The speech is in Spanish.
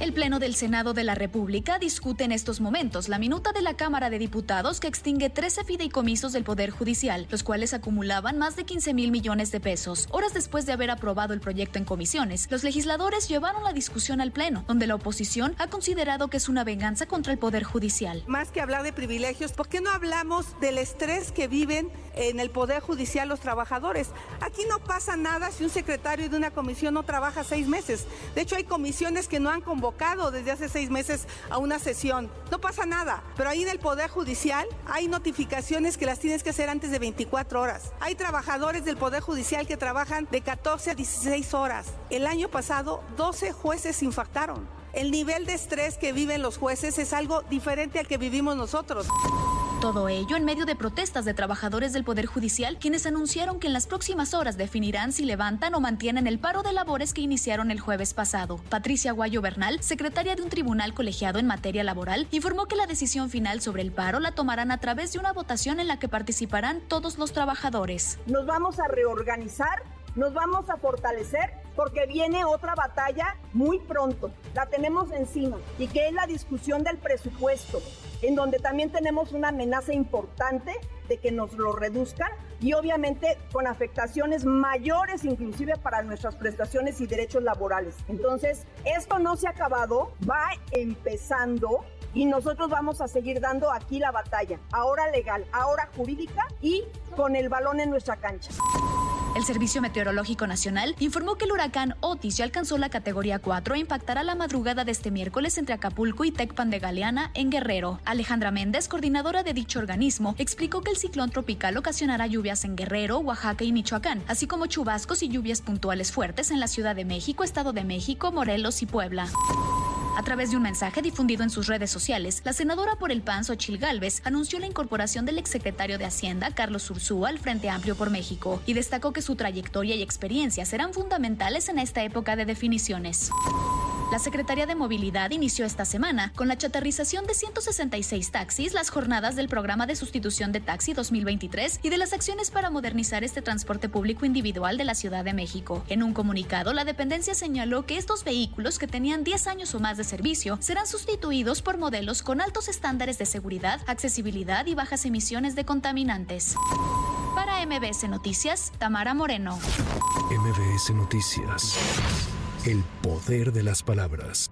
El Pleno del Senado de la República discute en estos momentos la minuta de la Cámara de Diputados que extingue 13 fideicomisos del Poder Judicial, los cuales acumulaban más de 15 mil millones de pesos. Horas después de haber aprobado el proyecto en comisiones, los legisladores llevaron la discusión al Pleno, donde la oposición ha considerado que es una venganza contra el Poder Judicial. Más que hablar de privilegios, ¿por qué no hablamos del estrés que viven en el Poder Judicial los trabajadores? Aquí no pasa nada si un secretario de una comisión no trabaja seis meses. De hecho, hay comisiones que no han convocado desde hace seis meses a una sesión. No pasa nada, pero ahí en el Poder Judicial hay notificaciones que las tienes que hacer antes de 24 horas. Hay trabajadores del Poder Judicial que trabajan de 14 a 16 horas. El año pasado 12 jueces infartaron. El nivel de estrés que viven los jueces es algo diferente al que vivimos nosotros. Todo ello en medio de protestas de trabajadores del Poder Judicial, quienes anunciaron que en las próximas horas definirán si levantan o mantienen el paro de labores que iniciaron el jueves pasado. Patricia Guayo Bernal, secretaria de un tribunal colegiado en materia laboral, informó que la decisión final sobre el paro la tomarán a través de una votación en la que participarán todos los trabajadores. Nos vamos a reorganizar, nos vamos a fortalecer porque viene otra batalla muy pronto. La tenemos encima y que es la discusión del presupuesto en donde también tenemos una amenaza importante de que nos lo reduzcan y obviamente con afectaciones mayores inclusive para nuestras prestaciones y derechos laborales. Entonces, esto no se ha acabado, va empezando y nosotros vamos a seguir dando aquí la batalla, ahora legal, ahora jurídica y con el balón en nuestra cancha. El Servicio Meteorológico Nacional informó que el huracán Otis ya alcanzó la categoría 4 e impactará la madrugada de este miércoles entre Acapulco y Tecpan de Galeana, en Guerrero. Alejandra Méndez, coordinadora de dicho organismo, explicó que el ciclón tropical ocasionará lluvias en Guerrero, Oaxaca y Michoacán, así como chubascos y lluvias puntuales fuertes en la Ciudad de México, Estado de México, Morelos y Puebla. A través de un mensaje difundido en sus redes sociales, la senadora por el PAN, Xochil Gálvez, anunció la incorporación del exsecretario de Hacienda, Carlos Ursúa, al Frente Amplio por México y destacó que su trayectoria y experiencia serán fundamentales en esta época de definiciones. La Secretaría de Movilidad inició esta semana con la chatarrización de 166 taxis, las jornadas del programa de sustitución de taxi 2023 y de las acciones para modernizar este transporte público individual de la Ciudad de México. En un comunicado, la dependencia señaló que estos vehículos que tenían 10 años o más de servicio serán sustituidos por modelos con altos estándares de seguridad, accesibilidad y bajas emisiones de contaminantes. Para MBS Noticias, Tamara Moreno. MBS Noticias. El poder de las palabras.